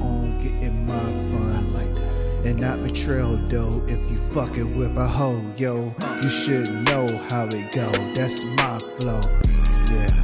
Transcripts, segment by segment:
on getting my funds. And not betrayal though if you fucking with a hoe, yo. You should know how it go. That's my flow. Yeah.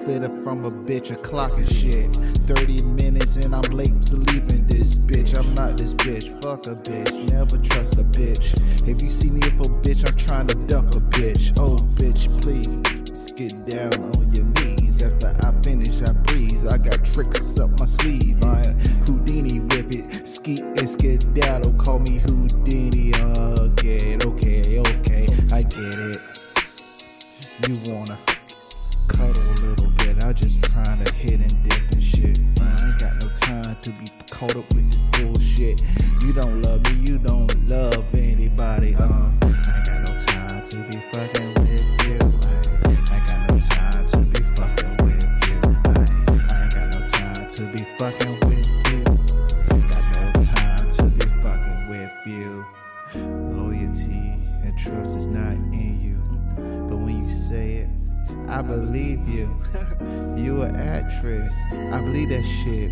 Up from a bitch, a clock and shit. 30 minutes and I'm late to leaving this bitch. I'm not this bitch. Fuck a bitch. Never trust a bitch. If you see me with a bitch, I'm trying to duck a bitch. Oh, bitch, please get down on your knees. After I finish, I breeze. I got tricks up my sleeve. I am Houdini with it. Ski and skedaddle. Call me Houdini. Okay, okay, okay. I get it. You wanna I just trying to hit and dip and shit. I ain't got no time to be caught up with this bullshit. You don't love me, you don't love anybody. Um, shit.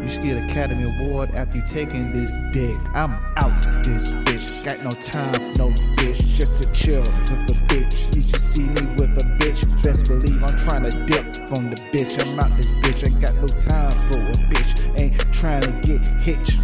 You should get Academy Award after you taking this dick. I'm out this bitch. Got no time, no bitch. Just to chill with a bitch. You should see me with a bitch. Best believe I'm trying to dip from the bitch. I'm out this bitch. I got no time for a bitch. Ain't trying to get hitched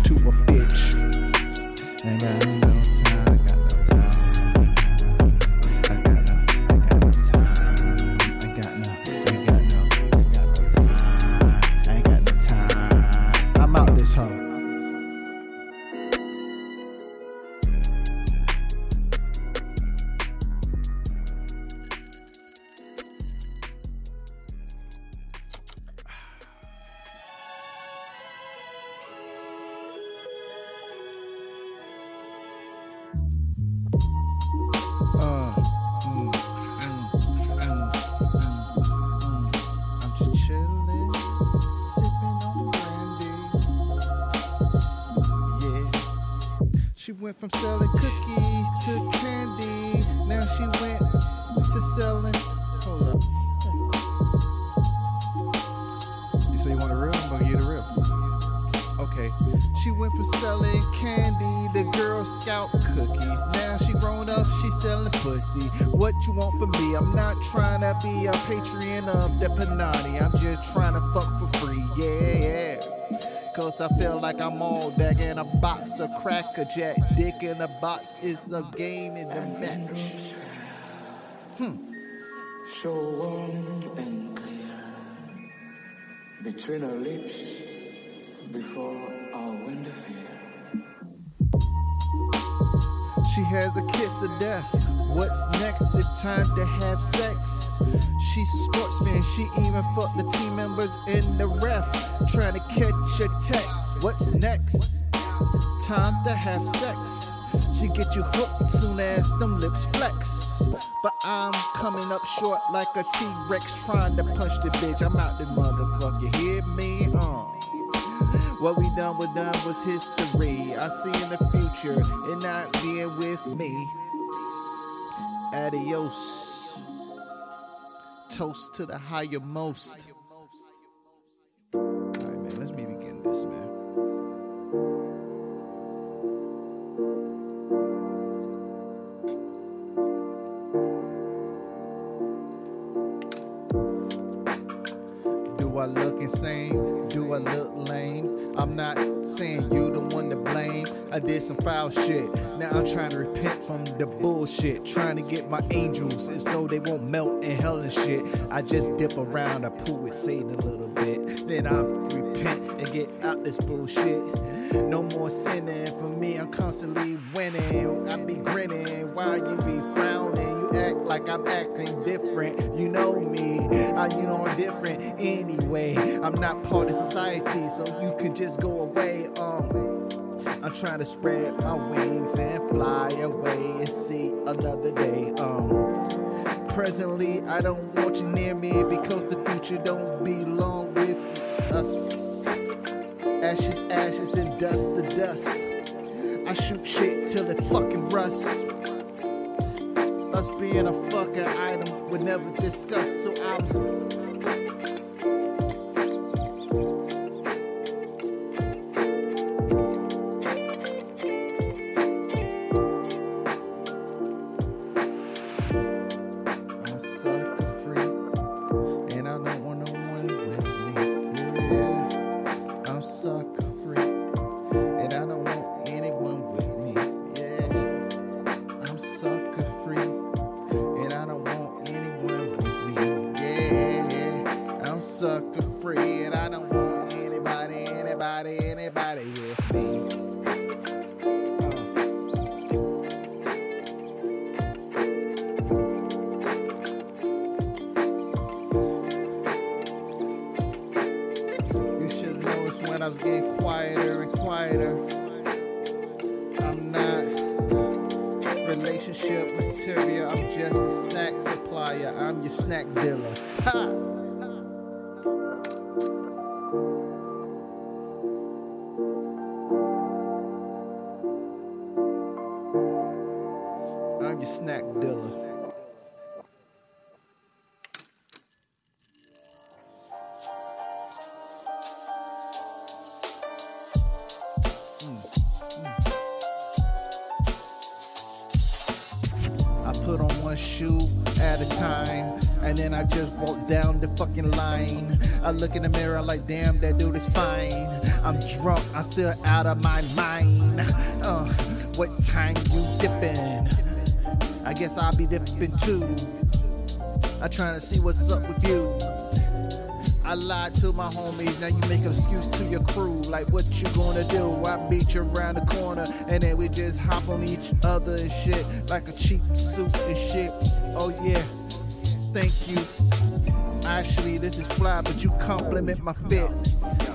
went from selling cookies to candy. Now she went to selling. Hold up. You say you want a real? I'm gonna get a real. Okay. She went from selling candy to Girl Scout cookies. Now she grown up, she selling pussy. What you want from me? I'm not trying to be a patron of the Panani. I'm just trying to fuck for free. Yeah, yeah. Cause I feel like I'm all that in a box of cracker jack. Dick in a box is a game in the match. Hmm. so warm and clear between our lips before our window fear. She has the kiss of death. What's next? It's time to have sex. She's a sportsman. She even fucked the team members in the ref. Trying to catch a tech. What's next? Time to have sex. She get you hooked soon as them lips flex. But I'm coming up short like a T-Rex trying to punch the bitch. I'm out the motherfucker. Hear me? Uh. What we done was done was history. I see in the future it not being with me. Adios. Toast to the higher most. Some foul shit. Now I'm trying to repent from the bullshit. Trying to get my angels, if so they won't melt in hell and shit. I just dip around, I pool with Satan a little bit. Then I repent and get out this bullshit. No more sinning for me, I'm constantly winning. I be grinning while you be frowning. You act like I'm acting different. You know me, I, you know I'm different anyway. I'm not part of society, so you can just go away. Um, I'm trying to spread my wings and fly away and see another day. Um, presently, I don't want you near me because the future don't belong with us. Ashes, ashes, and dust to dust. I shoot shit till it fucking rusts. Us being a fucking item would never discuss, so I'm. I'm your snack dealer. Fucking line. I look in the mirror like, damn, that dude is fine. I'm drunk, I'm still out of my mind. Uh, what time you dipping? I guess I'll be dipping too. I trying to see what's up with you. I lied to my homies, now you make an excuse to your crew. Like, what you gonna do? I beat you around the corner, and then we just hop on each other and shit, like a cheap suit and shit. Oh, yeah, thank you. Actually, this is fly, but you compliment my fit.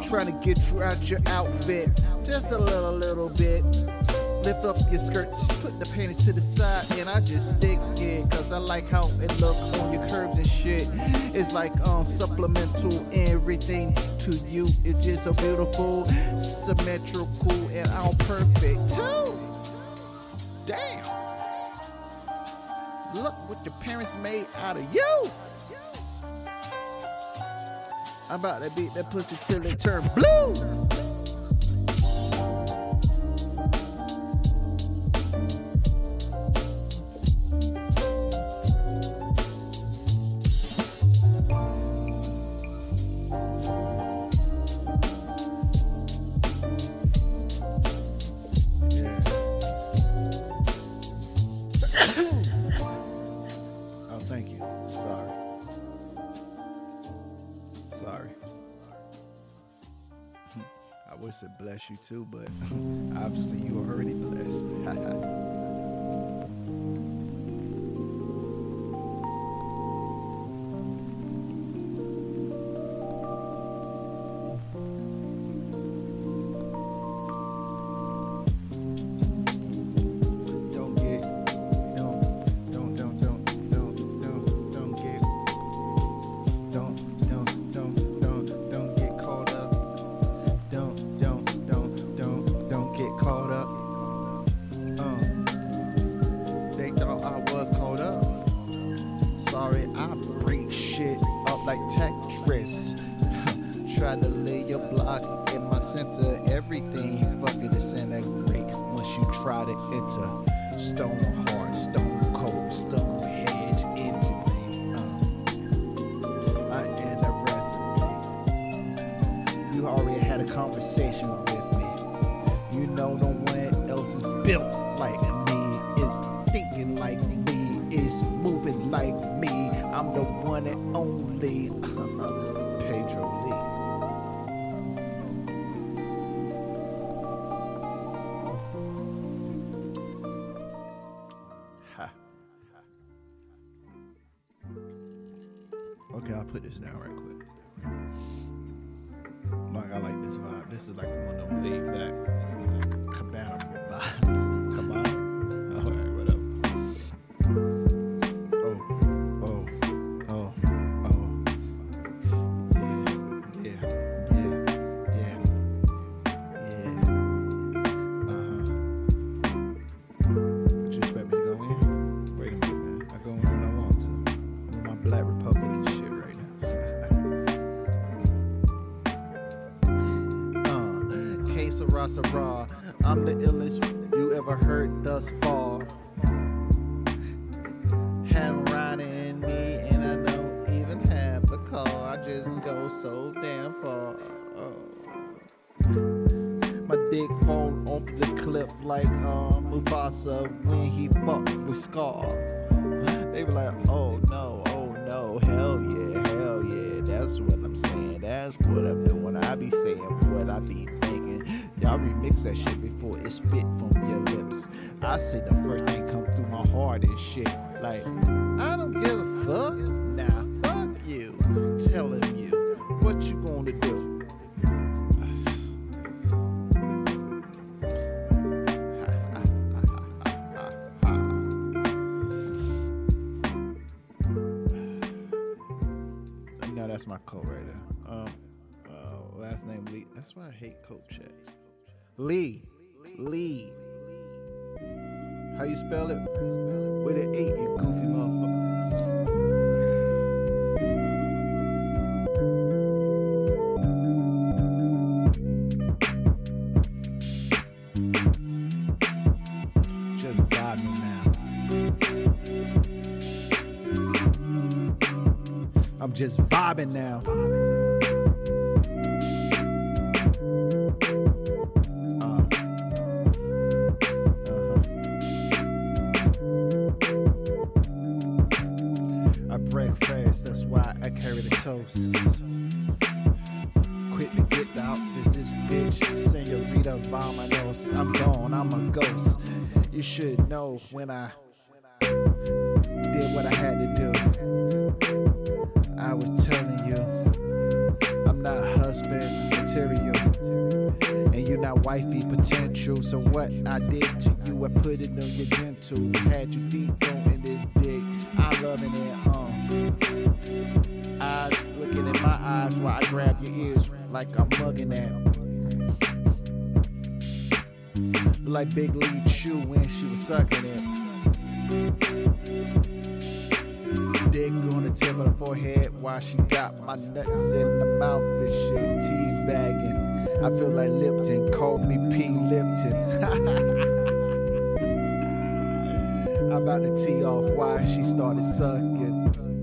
Trying to get you out your outfit, just a little, little bit. Lift up your skirts, put the panties to the side, and I just stick it. Cause I like how it look on your curves and shit. It's like um supplemental everything to you. It's just so beautiful, symmetrical, and all perfect too. Damn. Look what your parents made out of you. I'm about to beat that pussy till it turn blue. Bless you too, but obviously you are already blessed. conversation with me. You know no one else is built like me, is thinking like me, is moving like me. I'm the one and only Pedro Lee. Okay, I'll put this down right quick. Vibe. This is like one of them laid back Raw. I'm the illest you ever heard thus far. Have riding in me, and I don't even have the car. I just go so damn far. My dick fall off the cliff like um, Mufasa when he fucked with scars. They be like, oh no, oh no, hell yeah, hell yeah. That's what I'm saying. That's what I'm doing. I be saying what I be. Y'all remix that shit before it spit from your lips. I say the first thing come through my heart and shit. Like, I don't give a fuck. Nah, fuck you. Telling you what you gonna do. That's my co-writer. Um, uh, last name Lee. That's why I hate coat checks. Lee, Lee. How you spell it? With an eight, you goofy motherfucker. Just vibing now I'm just vibing now. Did what I had to do. I was telling you, I'm not husband material, and you're not wifey potential. So what I did to you, I put it on your dental. Had you deep in this dick, I'm loving it. Um, eyes looking in my eyes while I grab your ears like I'm mugging at. Like Big Lee Chew when she was sucking it. Dick on the tip of the forehead while she got my nuts in the mouth and shit. Tea bagging. I feel like Lipton. Call me P. Lipton. I'm about to tee off why she started sucking.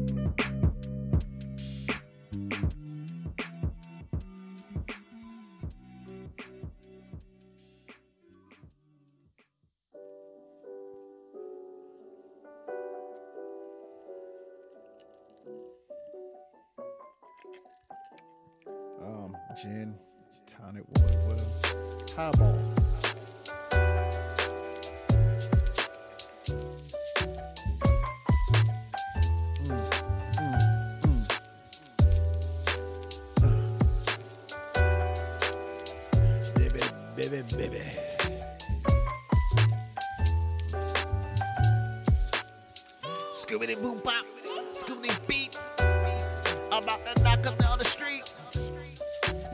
Scoobity boop bop, scoobity beep. I'm about to knock up down the street.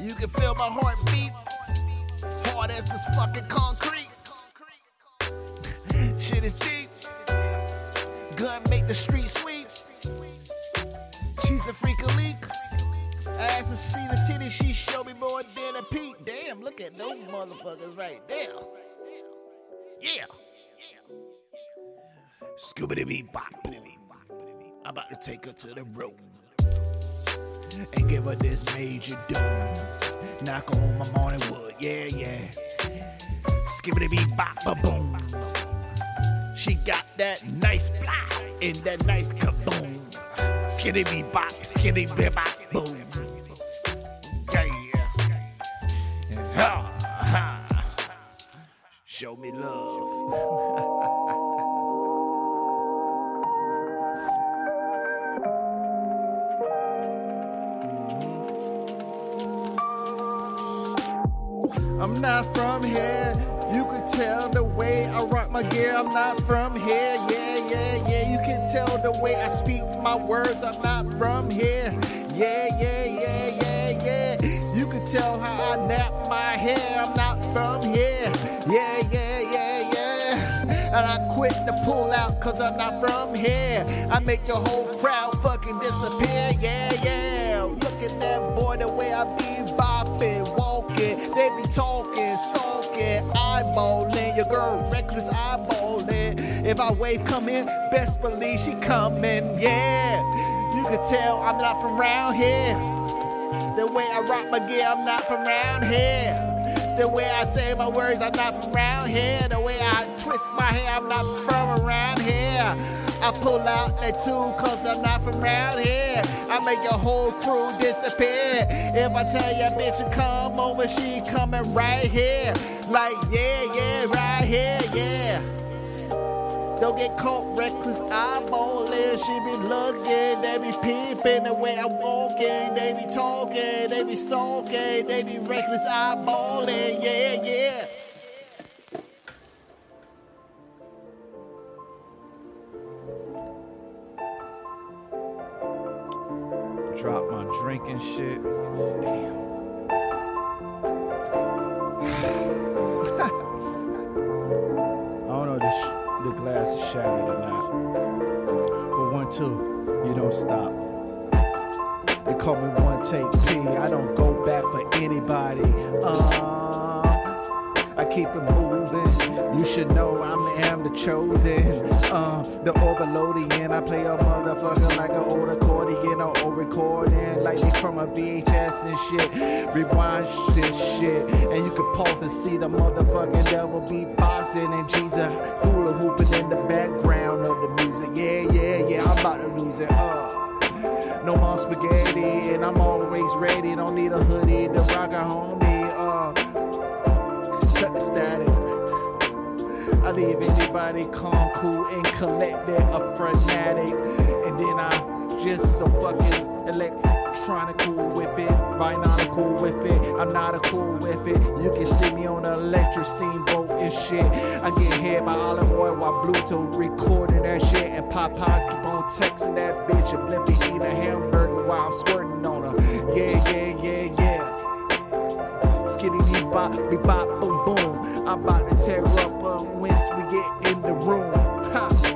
You can feel my heartbeat. Hard as this fucking concrete. Shit is deep. Gun make the street sweep. She's a freak of leak. Ass and see the titty, she show me more than a peek. Damn, look at those motherfuckers right there. Yeah. Scoobity beep bop. I'm about to take her to the room and give her this major doom. Knock on my morning wood, yeah, yeah. Skibbity beep bop ba boom. She got that nice blow and that nice kaboom. Skitty beep bop, skitty beep bop boom. Yeah. Ha. Show me love. I'm not from here. Yeah, yeah, yeah. You can tell the way I speak my words. I'm not from here. Yeah, yeah, yeah, yeah, yeah. You can tell how I nap my hair. I'm not from here. Yeah, yeah, yeah, yeah. And I quit the pull out cause I'm not from here. I make your whole crowd fucking disappear. Yeah, yeah. Look at that boy, the way I be bopping, walking. They be talking, stalking, eyeballing. Your girl reckless eyeballing. If I wave come in, best believe she coming. Yeah. You can tell I'm not from around here. The way I rock my gear, I'm not from around here. The way I say my words, I'm not from around here. The way I twist my hair, I'm not from around here. I pull out that tool cause I'm not from around here. I make your whole crew disappear. If I tell ya bitch to come over, she coming right here. Like, yeah, yeah, right here, yeah. Don't get caught reckless eyeballing. She be looking, they be peeping the way I'm walking. They be talking, they be stalking, they be reckless eyeballing. Yeah, yeah. Shit. Damn. I don't know if the, the glass is shattered or not. But one, two, you don't stop. They call me one take P. I don't go back for anybody. Uh, I keep it moving. You should know I am the chosen. Uh, the overloading, I play a motherfucker like an old accordion or old recording, like they from a VHS and shit. Rewind this shit, and you can pause and see the motherfucking devil beatboxing and Jesus hula hooping in the background of the music. Yeah, yeah, yeah, I'm about to lose it. Uh. No more spaghetti, and I'm always ready. Don't need a hoodie to rock a homie. Uh, cut the static. I leave anybody calm, cool, and collected, a fanatic. And then I'm just so fucking electronical with it, vinylical with it. I'm not a cool with it. You can see me on the electric steamboat and shit. I get hit by Olive Oyl while Bluetooth recording that shit. And Popeyes keep on texting that bitch and Blimpy eating a hamburger while I'm squirting on her. Yeah, yeah, yeah, yeah. Skinny be bop, be bop, boom, boom. I'm about to tear up uh, once we get in the room. Ha.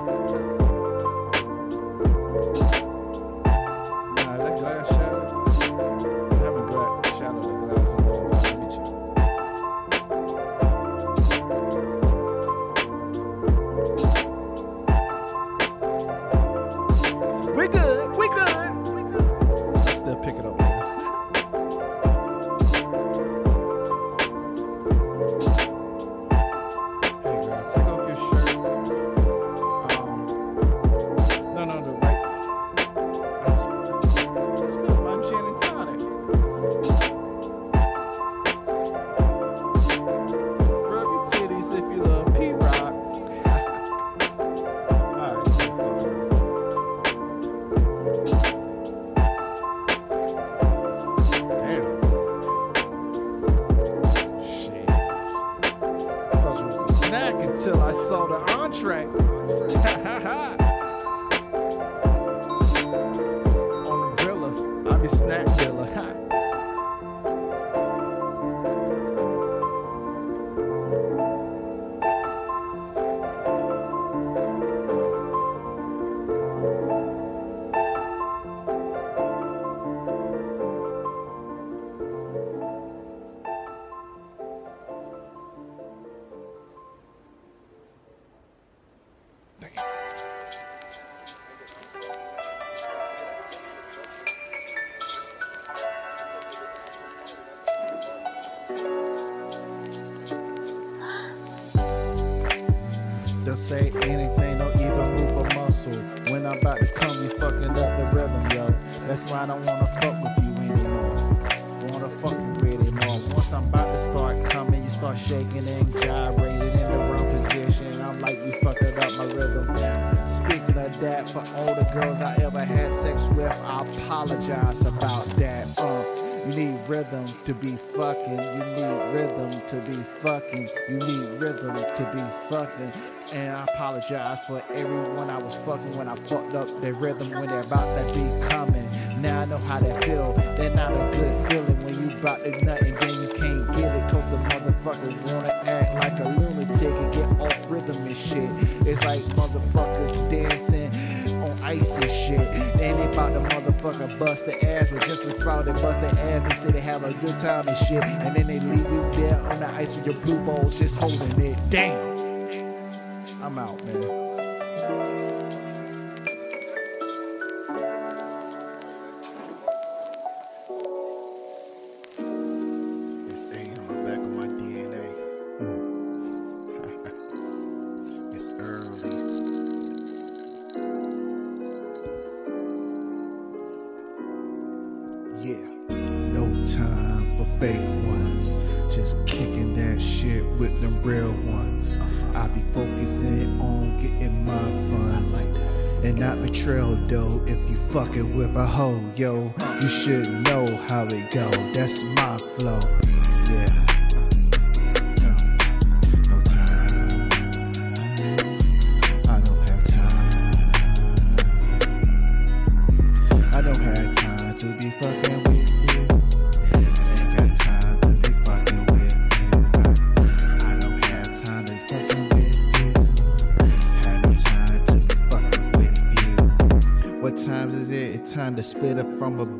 Why I don't wanna fuck with you anymore. Wanna fuck you anymore. Once I'm about to start coming, you start shaking and gyrating in the wrong position. I'm like, you fucking up my rhythm. Speaking of that, for all the girls I ever had sex with, I apologize about that. Uh, you need rhythm to be fucking. You need rhythm to be fucking. You need rhythm to be fucking. And I apologize for everyone I was fucking when I fucked up their rhythm when they're about to be coming. Now I know how that feel. They're not a good feeling when you about to and then you can't get it. Cause the motherfucker wanna act like a lunatic and get off rhythm and shit. It's like motherfuckers dancing on ice and shit. And they about to motherfucker bust their ass, but just before they bust their ass, they say they have a good time and shit. And then they leave you there on the ice with your blue balls just holding it. Damn. I'm out, man. Should know how it go. That's my flow,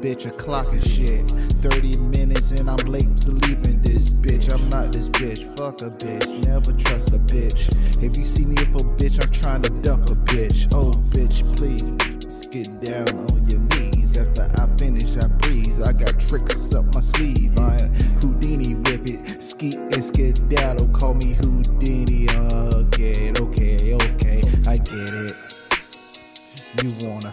bitch, a closet shit. 30 minutes and I'm late to leaving this bitch. I'm not this bitch. Fuck a bitch. Never trust a bitch. If you see me with a bitch, I'm trying to duck a bitch. Oh, bitch, please get down on your knees. After I finish, I breeze. I got tricks up my sleeve. I Houdini with it. Ski and skedaddle. Call me Houdini. again. okay, okay. I get it. You wanna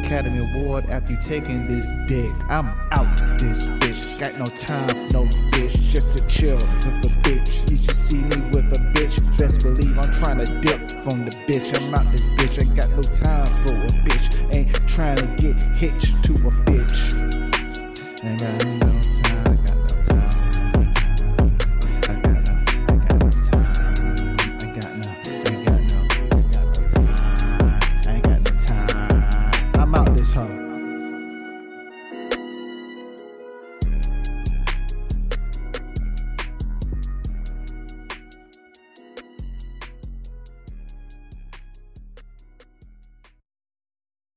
Academy Award after you taking this dick. I'm out this bitch. Got no time, no bitch. Just to chill with a bitch. You should see me with a bitch. Best believe I'm trying to dip from the bitch. I'm out this bitch. I got no time for a bitch. Ain't trying to get hitched to a bitch. Ain't got no